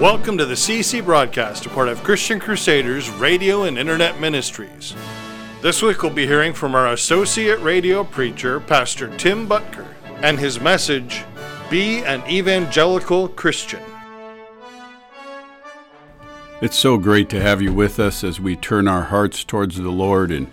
Welcome to the CC broadcast, a part of Christian Crusaders radio and internet ministries. This week we'll be hearing from our associate radio preacher, Pastor Tim Boettger, and his message Be an Evangelical Christian. It's so great to have you with us as we turn our hearts towards the Lord and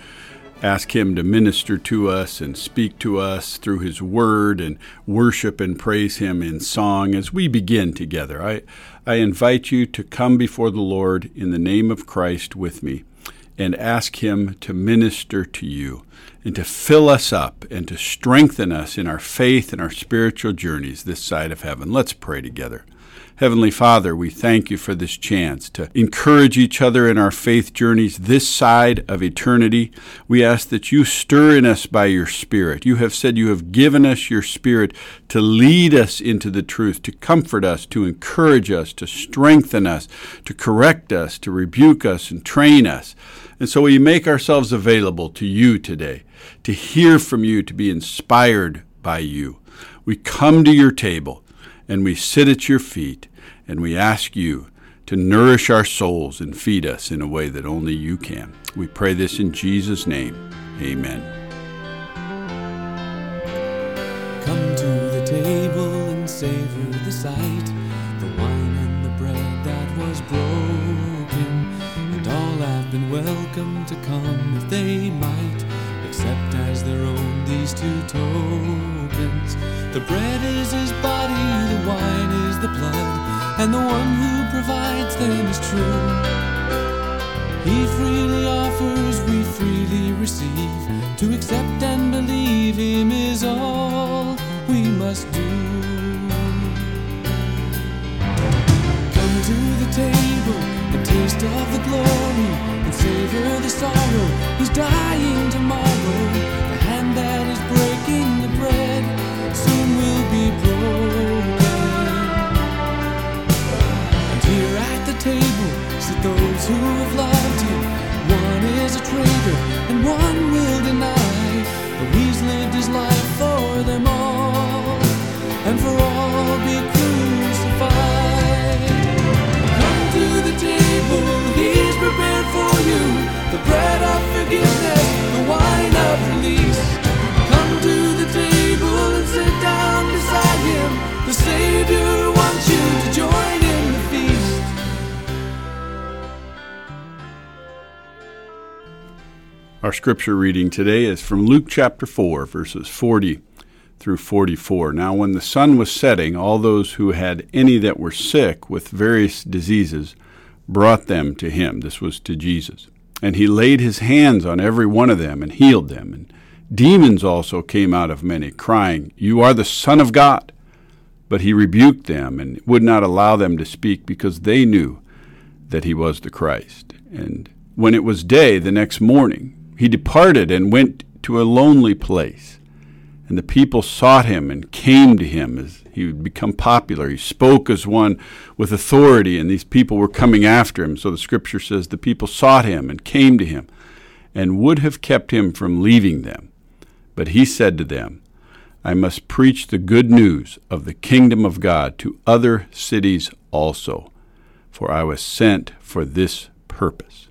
ask Him to minister to us and speak to us through His Word and worship and praise Him in song as we begin together. I, I invite you to come before the Lord in the name of Christ with me and ask Him to minister to you and to fill us up and to strengthen us in our faith and our spiritual journeys this side of heaven. Let's pray together. Heavenly Father, we thank you for this chance to encourage each other in our faith journeys this side of eternity. We ask that you stir in us by your Spirit. You have said you have given us your Spirit to lead us into the truth, to comfort us, to encourage us, to strengthen us, to correct us, to rebuke us, and train us. And so we make ourselves available to you today, to hear from you, to be inspired by you. We come to your table and we sit at your feet and we ask you to nourish our souls and feed us in a way that only you can. We pray this in Jesus' name. Amen. Come to the table and savor the sight, the wine and the bread that was broken. And all have been welcome to come if they might, accept as their own these two tokens. The bread is his body, the wine is the blood, and the one who provides them is true. He freely offers, we freely receive. To accept and believe him is all we must do. Come to the table and taste of the glory and savor the sorrow. He's dying tomorrow. The hand that is breaking the bread soon will be broken. Sit who have loved him. One is a traitor and one will deny. But he's lived his life for them all and for all be crucified. Come to the table, he's prepared for you. The bread of forgiveness, the wine of release. Our scripture reading today is from Luke chapter 4, verses 40 through 44. Now, when the sun was setting, all those who had any that were sick with various diseases brought them to him. This was to Jesus. And he laid his hands on every one of them and healed them. And demons also came out of many, crying, You are the Son of God. But he rebuked them and would not allow them to speak because they knew that he was the Christ. And when it was day the next morning, he departed and went to a lonely place. And the people sought him and came to him as he would become popular. He spoke as one with authority, and these people were coming after him. So the scripture says the people sought him and came to him and would have kept him from leaving them. But he said to them, I must preach the good news of the kingdom of God to other cities also, for I was sent for this purpose.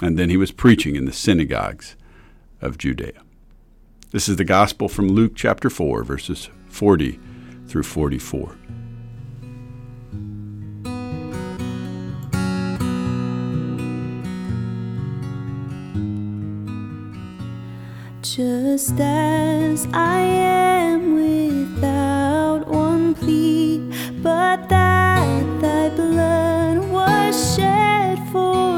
And then he was preaching in the synagogues of Judea. This is the gospel from Luke chapter 4, verses 40 through 44. Just as I am without one plea, but that thy blood was shed for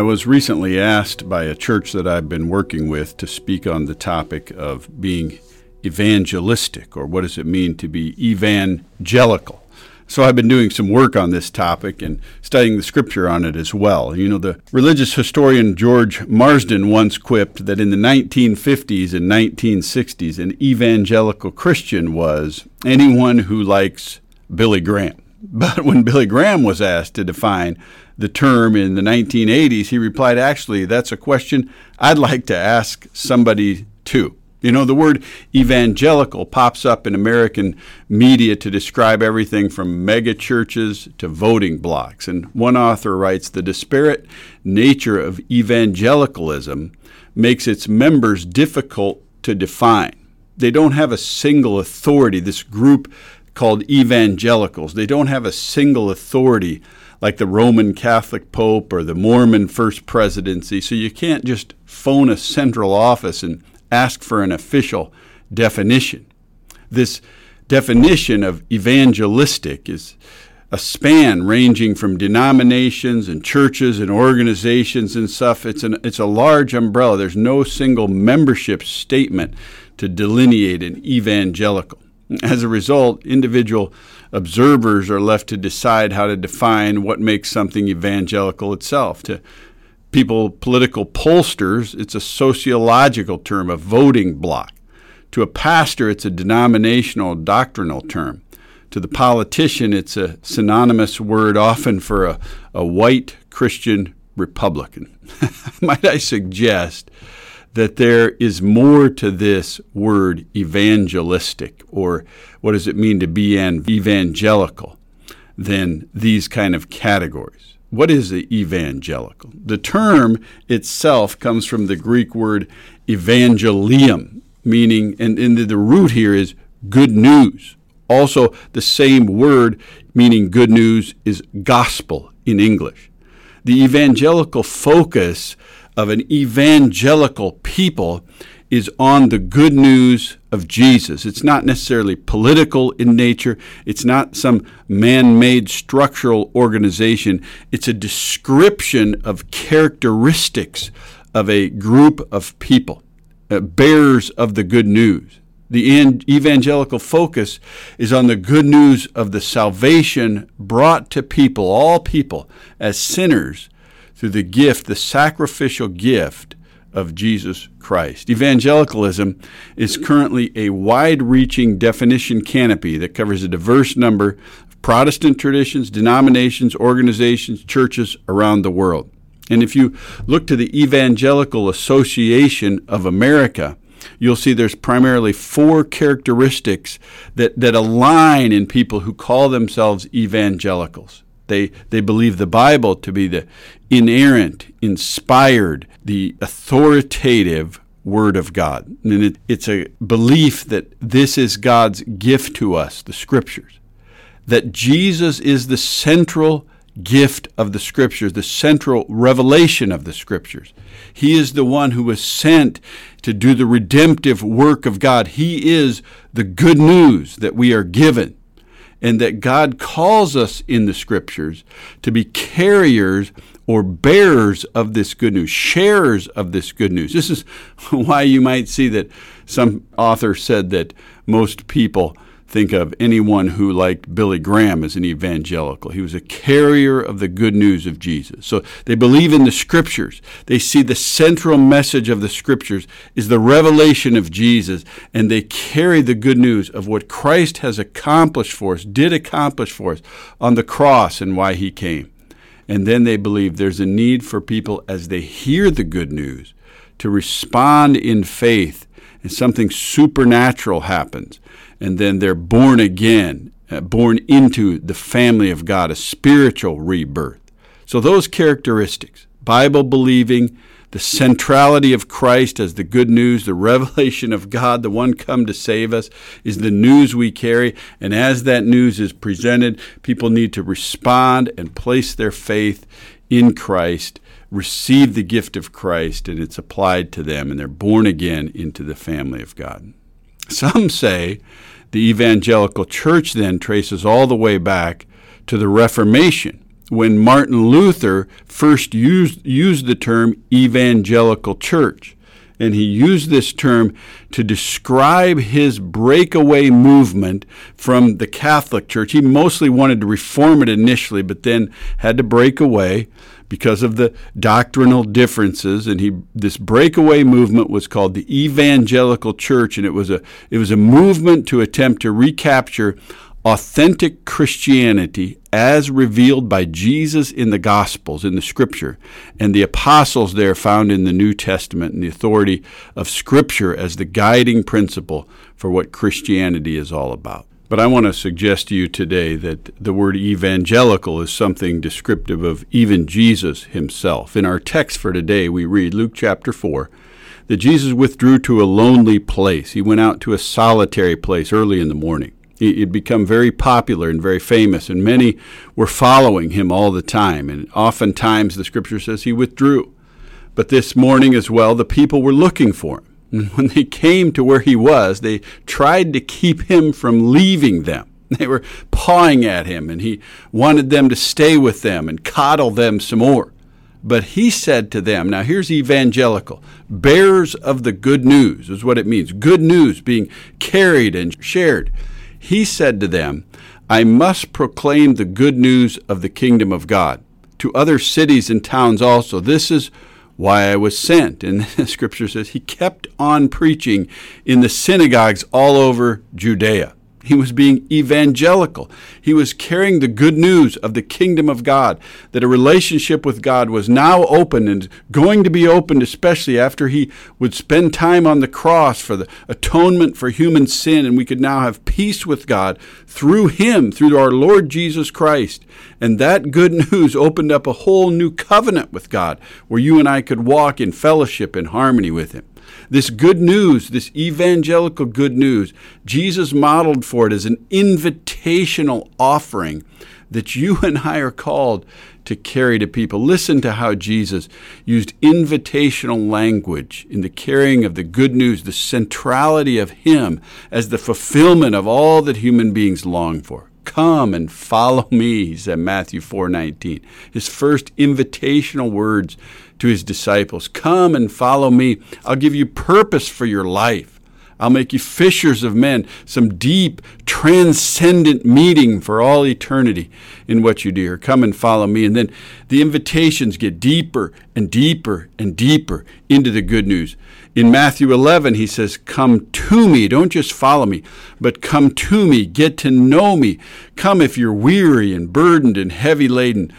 I was recently asked by a church that I've been working with to speak on the topic of being evangelistic, or what does it mean to be evangelical. So I've been doing some work on this topic and studying the scripture on it as well. You know, the religious historian George Marsden once quipped that in the 1950s and 1960s, an evangelical Christian was anyone who likes Billy Graham. But when Billy Graham was asked to define the term in the 1980s, he replied, Actually, that's a question I'd like to ask somebody too. You know, the word evangelical pops up in American media to describe everything from mega churches to voting blocks. And one author writes The disparate nature of evangelicalism makes its members difficult to define. They don't have a single authority, this group called evangelicals. They don't have a single authority like the Roman Catholic Pope or the Mormon First Presidency, so you can't just phone a central office and ask for an official definition. This definition of evangelistic is a span ranging from denominations and churches and organizations and stuff. It's, an, it's a large umbrella. There's no single membership statement to delineate an evangelical. As a result, individual observers are left to decide how to define what makes something evangelical itself. To people, political pollsters, it's a sociological term, a voting block. To a pastor, it's a denominational, doctrinal term. To the politician, it's a synonymous word often for a, a white Christian Republican. Might I suggest that there is more to this word evangelistic, or what does it mean to be an evangelical, than these kind of categories? What is the evangelical? The term itself comes from the Greek word evangelium, meaning, and, and the root here is good news. Also, the same word meaning good news is gospel in English. The evangelical focus of an evangelical people is on the good news of Jesus. It's not necessarily political in nature, it's not some man made structural organization. It's a description of characteristics of a group of people, uh, bearers of the good news. The evangelical focus is on the good news of the salvation brought to people, all people, as sinners through the gift, the sacrificial gift of Jesus Christ. Evangelicalism is currently a wide reaching definition canopy that covers a diverse number of Protestant traditions, denominations, organizations, churches around the world. And if you look to the Evangelical Association of America, you'll see there's primarily four characteristics that, that align in people who call themselves evangelicals. They, they believe the Bible to be the inerrant, inspired, the authoritative Word of God. And it, it's a belief that this is God's gift to us, the Scriptures. That Jesus is the central gift of the Scriptures, the central revelation of the Scriptures. He is the one who was sent to do the redemptive work of God. He is the good news that we are given. And that God calls us in the scriptures to be carriers or bearers of this good news, sharers of this good news. This is why you might see that some author said that most people think of anyone who liked Billy Graham as an evangelical. He was a carrier of the good news of Jesus. So they believe in the scriptures. They see the central message of the scriptures is the revelation of Jesus, and they carry the good news of what Christ has accomplished for us, did accomplish for us on the cross and why he came. And then they believe there's a need for people as they hear the good news to respond in faith and something supernatural happens and then they're born again, uh, born into the family of God, a spiritual rebirth. So, those characteristics Bible believing, the centrality of Christ as the good news, the revelation of God, the one come to save us, is the news we carry. And as that news is presented, people need to respond and place their faith in Christ, receive the gift of Christ, and it's applied to them, and they're born again into the family of God. Some say the evangelical church then traces all the way back to the Reformation when Martin Luther first used, used the term evangelical church. And he used this term to describe his breakaway movement from the Catholic Church. He mostly wanted to reform it initially, but then had to break away because of the doctrinal differences and he this breakaway movement was called the evangelical church and it was a it was a movement to attempt to recapture authentic Christianity as revealed by Jesus in the Gospels, in the Scripture, and the apostles there found in the New Testament, and the authority of Scripture as the guiding principle for what Christianity is all about. But I want to suggest to you today that the word evangelical is something descriptive of even Jesus himself. In our text for today, we read Luke chapter 4 that Jesus withdrew to a lonely place. He went out to a solitary place early in the morning. He had become very popular and very famous, and many were following him all the time. And oftentimes the scripture says he withdrew. But this morning as well, the people were looking for him. When they came to where he was, they tried to keep him from leaving them. They were pawing at him, and he wanted them to stay with them and coddle them some more. But he said to them, now here's evangelical, bearers of the good news is what it means. Good news being carried and shared. He said to them, I must proclaim the good news of the kingdom of God to other cities and towns also. This is why I was sent. And the scripture says he kept on preaching in the synagogues all over Judea. He was being evangelical. He was carrying the good news of the kingdom of God, that a relationship with God was now open and going to be opened, especially after he would spend time on the cross for the atonement for human sin, and we could now have peace with God through him, through our Lord Jesus Christ. And that good news opened up a whole new covenant with God, where you and I could walk in fellowship and harmony with him. This good news, this evangelical good news, Jesus modeled for it as an invitational offering that you and I are called to carry to people. Listen to how Jesus used invitational language in the carrying of the good news, the centrality of Him as the fulfillment of all that human beings long for. Come and follow me, he said Matthew 4:19. His first invitational words to his disciples, "Come and follow me. I'll give you purpose for your life. I'll make you fishers of men, some deep, transcendent meeting for all eternity in what you do. Or come and follow me. And then the invitations get deeper and deeper and deeper into the good news. In Matthew 11, he says, Come to me. Don't just follow me, but come to me. Get to know me. Come if you're weary and burdened and heavy laden.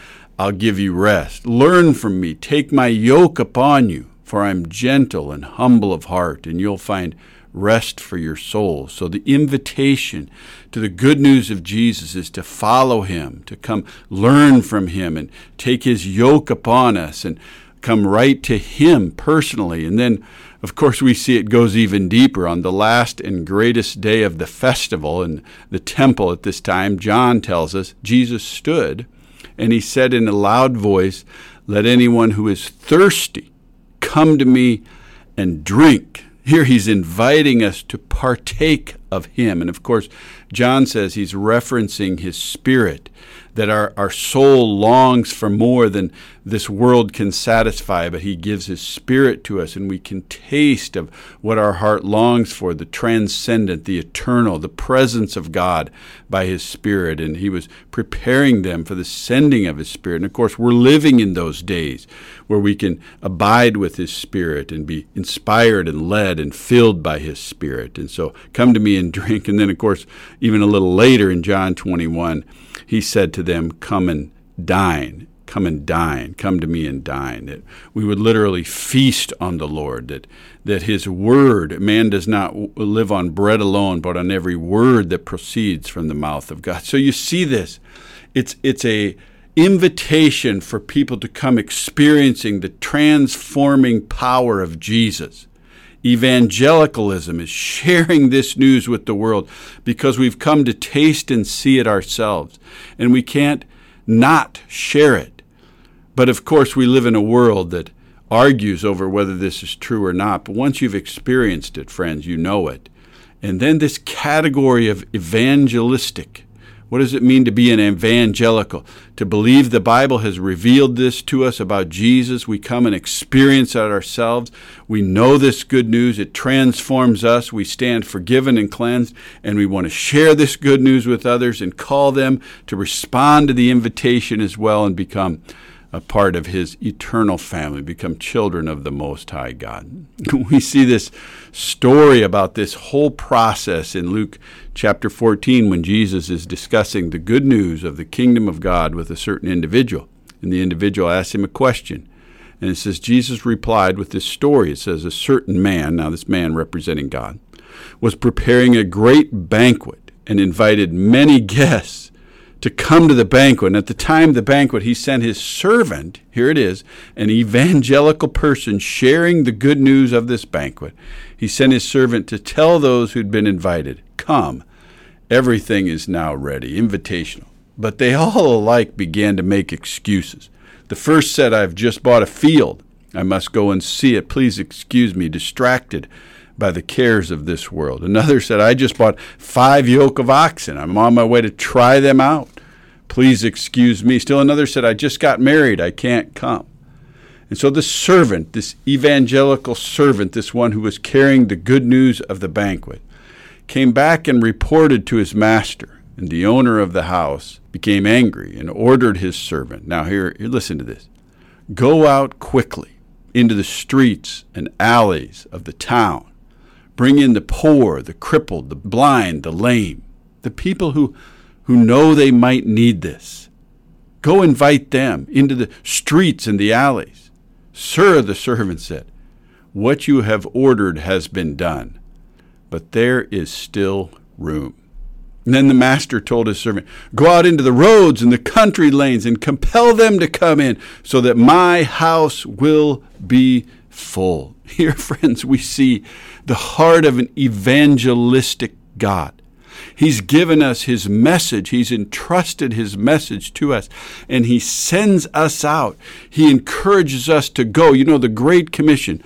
I'll give you rest. Learn from me. Take my yoke upon you, for I'm gentle and humble of heart, and you'll find rest for your soul. So, the invitation to the good news of Jesus is to follow him, to come learn from him, and take his yoke upon us, and come right to him personally. And then of course, we see it goes even deeper. On the last and greatest day of the festival in the temple at this time, John tells us Jesus stood and he said in a loud voice, Let anyone who is thirsty come to me and drink. Here he's inviting us to partake of him. And of course, John says he's referencing his spirit, that our, our soul longs for more than this world can satisfy, but he gives his spirit to us, and we can taste of what our heart longs for the transcendent, the eternal, the presence of God by his spirit. And he was preparing them for the sending of his spirit. And of course, we're living in those days where we can abide with his spirit and be inspired and led and filled by his spirit. And so, come to me and drink. And then, of course, even a little later in John 21, he said to them, Come and dine. Come and dine. Come to me and dine. That we would literally feast on the Lord. That that His word, man does not live on bread alone, but on every word that proceeds from the mouth of God. So you see this. It's it's a invitation for people to come experiencing the transforming power of Jesus. Evangelicalism is sharing this news with the world because we've come to taste and see it ourselves. And we can't not share it. But of course, we live in a world that argues over whether this is true or not. But once you've experienced it, friends, you know it. And then this category of evangelistic what does it mean to be an evangelical? To believe the Bible has revealed this to us about Jesus. We come and experience it ourselves. We know this good news. It transforms us. We stand forgiven and cleansed, and we want to share this good news with others and call them to respond to the invitation as well and become a part of his eternal family, become children of the Most High God. We see this story about this whole process in Luke chapter 14 when Jesus is discussing the good news of the kingdom of God with a certain individual. And the individual asks him a question. And it says, Jesus replied with this story. It says, A certain man, now this man representing God, was preparing a great banquet and invited many guests to come to the banquet. And at the time of the banquet, he sent his servant, here it is, an evangelical person sharing the good news of this banquet. He sent his servant to tell those who'd been invited, Come, everything is now ready, invitational. But they all alike began to make excuses. The first said, I've just bought a field. I must go and see it. Please excuse me, distracted by the cares of this world. Another said, I just bought five yoke of oxen. I'm on my way to try them out. Please excuse me. Still another said, I just got married. I can't come. And so the servant, this evangelical servant, this one who was carrying the good news of the banquet, came back and reported to his master. And the owner of the house became angry and ordered his servant. Now, here, here listen to this go out quickly into the streets and alleys of the town Bring in the poor, the crippled, the blind, the lame, the people who, who know they might need this. Go invite them into the streets and the alleys. Sir, the servant said, what you have ordered has been done, but there is still room. And then the master told his servant, Go out into the roads and the country lanes and compel them to come in, so that my house will be full. Here, friends, we see the heart of an evangelistic God. He's given us His message. He's entrusted His message to us, and He sends us out. He encourages us to go. You know, the Great Commission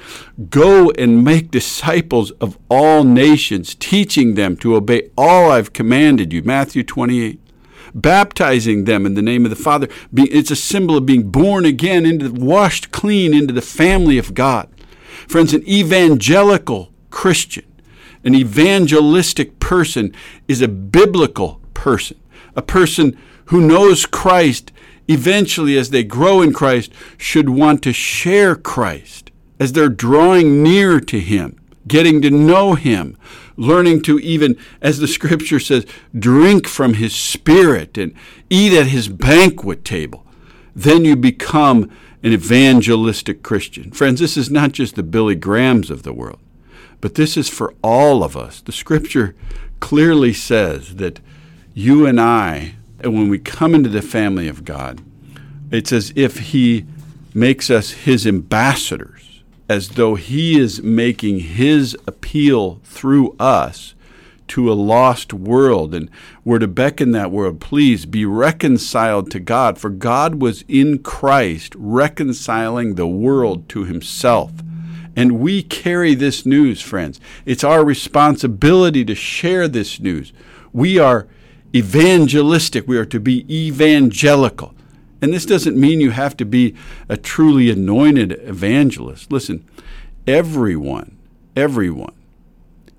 go and make disciples of all nations, teaching them to obey all I've commanded you. Matthew 28 baptizing them in the name of the Father. It's a symbol of being born again, into washed clean into the family of God. Friends, an evangelical Christian, an evangelistic person, is a biblical person, a person who knows Christ eventually, as they grow in Christ, should want to share Christ as they're drawing near to Him, getting to know Him, learning to even, as the scripture says, drink from His Spirit and eat at His banquet table. Then you become an evangelistic Christian. Friends, this is not just the Billy Grahams of the world, but this is for all of us. The scripture clearly says that you and I, when we come into the family of God, it's as if He makes us His ambassadors, as though He is making His appeal through us to a lost world and we're to beckon that world, please be reconciled to God. For God was in Christ reconciling the world to himself, And we carry this news, friends. It's our responsibility to share this news. We are evangelistic. We are to be evangelical. And this doesn't mean you have to be a truly anointed evangelist. Listen, everyone, everyone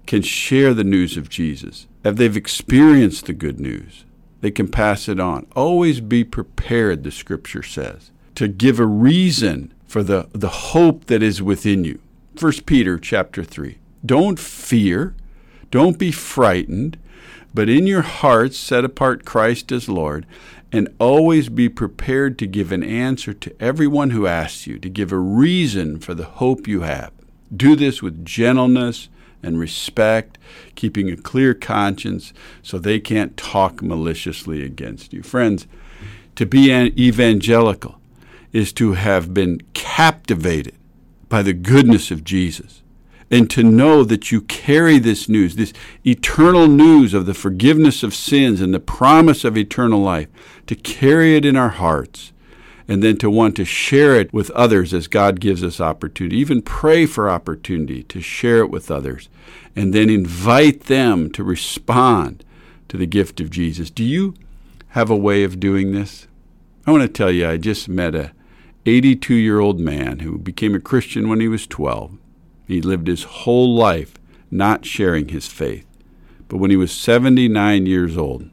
can share the news of Jesus. If they've experienced the good news, they can pass it on. Always be prepared, the scripture says, to give a reason for the, the hope that is within you. 1 Peter chapter 3. Don't fear, don't be frightened, but in your hearts set apart Christ as Lord, and always be prepared to give an answer to everyone who asks you, to give a reason for the hope you have. Do this with gentleness and respect, keeping a clear conscience so they can't talk maliciously against you. Friends, to be an evangelical is to have been captivated by the goodness of Jesus and to know that you carry this news, this eternal news of the forgiveness of sins and the promise of eternal life, to carry it in our hearts, and then to want to share it with others as God gives us opportunity. Even pray for opportunity to share it with others, and then invite them to respond to the gift of Jesus. Do you have a way of doing this? I want to tell you, I just met a 82 year old man who became a Christian when he was 12. He lived his whole life not sharing his faith. But when he was 79 years old,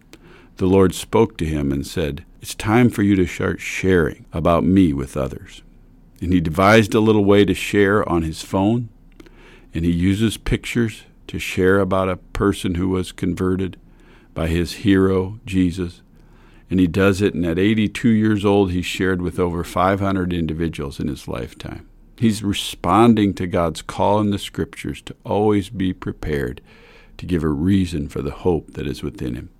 the Lord spoke to him and said, It's time for you to start sharing about me with others. And he devised a little way to share on his phone, and he uses pictures to share about a person who was converted by his hero, Jesus. And he does it, and at 82 years old, he shared with over 500 individuals in his lifetime. He's responding to God's call in the scriptures to always be prepared to give a reason for the hope that is within him.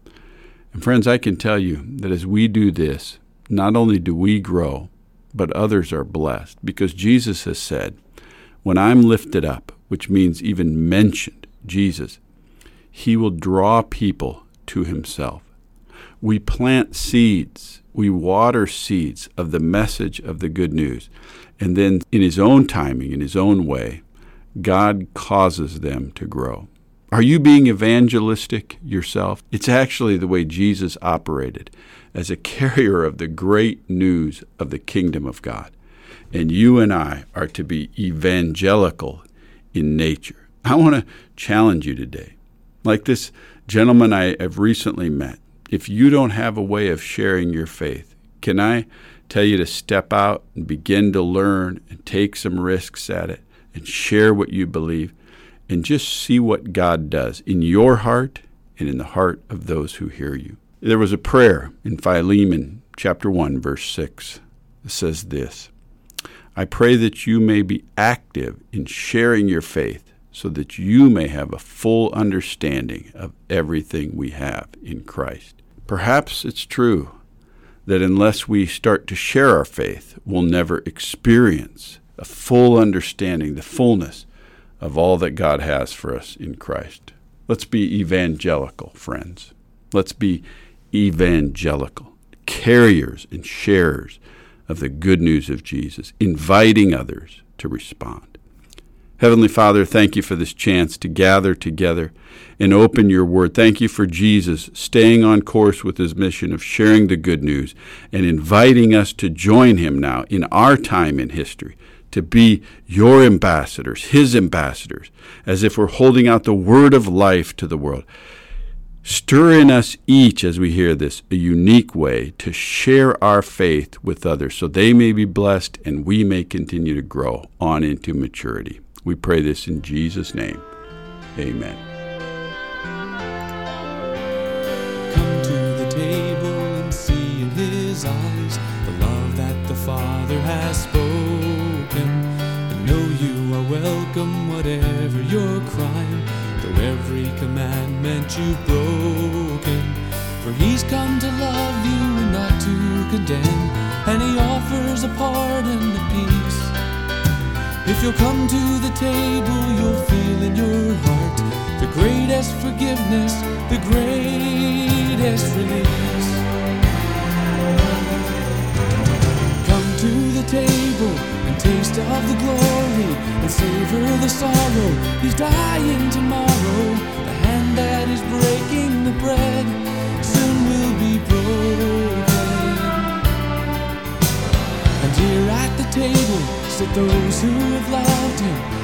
And friends, I can tell you that as we do this, not only do we grow, but others are blessed because Jesus has said, When I'm lifted up, which means even mentioned Jesus, he will draw people to himself. We plant seeds, we water seeds of the message of the good news. And then, in His own timing, in His own way, God causes them to grow. Are you being evangelistic yourself? It's actually the way Jesus operated as a carrier of the great news of the kingdom of God. And you and I are to be evangelical in nature. I want to challenge you today. Like this gentleman I have recently met, if you don't have a way of sharing your faith, can I tell you to step out and begin to learn and take some risks at it and share what you believe and just see what God does in your heart and in the heart of those who hear you. There was a prayer in Philemon chapter 1 verse 6 that says this I pray that you may be active in sharing your faith so that you may have a full understanding of everything we have in Christ. Perhaps it's true that unless we start to share our faith, we'll never experience a full understanding, the fullness of all that God has for us in Christ. Let's be evangelical, friends. Let's be evangelical, carriers and sharers of the good news of Jesus, inviting others to respond. Heavenly Father, thank you for this chance to gather together and open your word. Thank you for Jesus staying on course with his mission of sharing the good news and inviting us to join him now in our time in history to be your ambassadors, his ambassadors, as if we're holding out the word of life to the world. Stir in us each, as we hear this, a unique way to share our faith with others so they may be blessed and we may continue to grow on into maturity. We pray this in Jesus' name. Amen. Come to the table and see in his eyes the love that the Father has spoken. And know you are welcome, whatever your crime, though every commandment you've broken. For he's come to love you and not to condemn, and he offers a pardon. If you'll come to the table, you'll feel in your heart the greatest forgiveness, the greatest release. Come to the table and taste of the glory and savor the sorrow. He's dying tomorrow. The hand that is breaking the bread soon will be broken. And here at the table sit those who have loved him.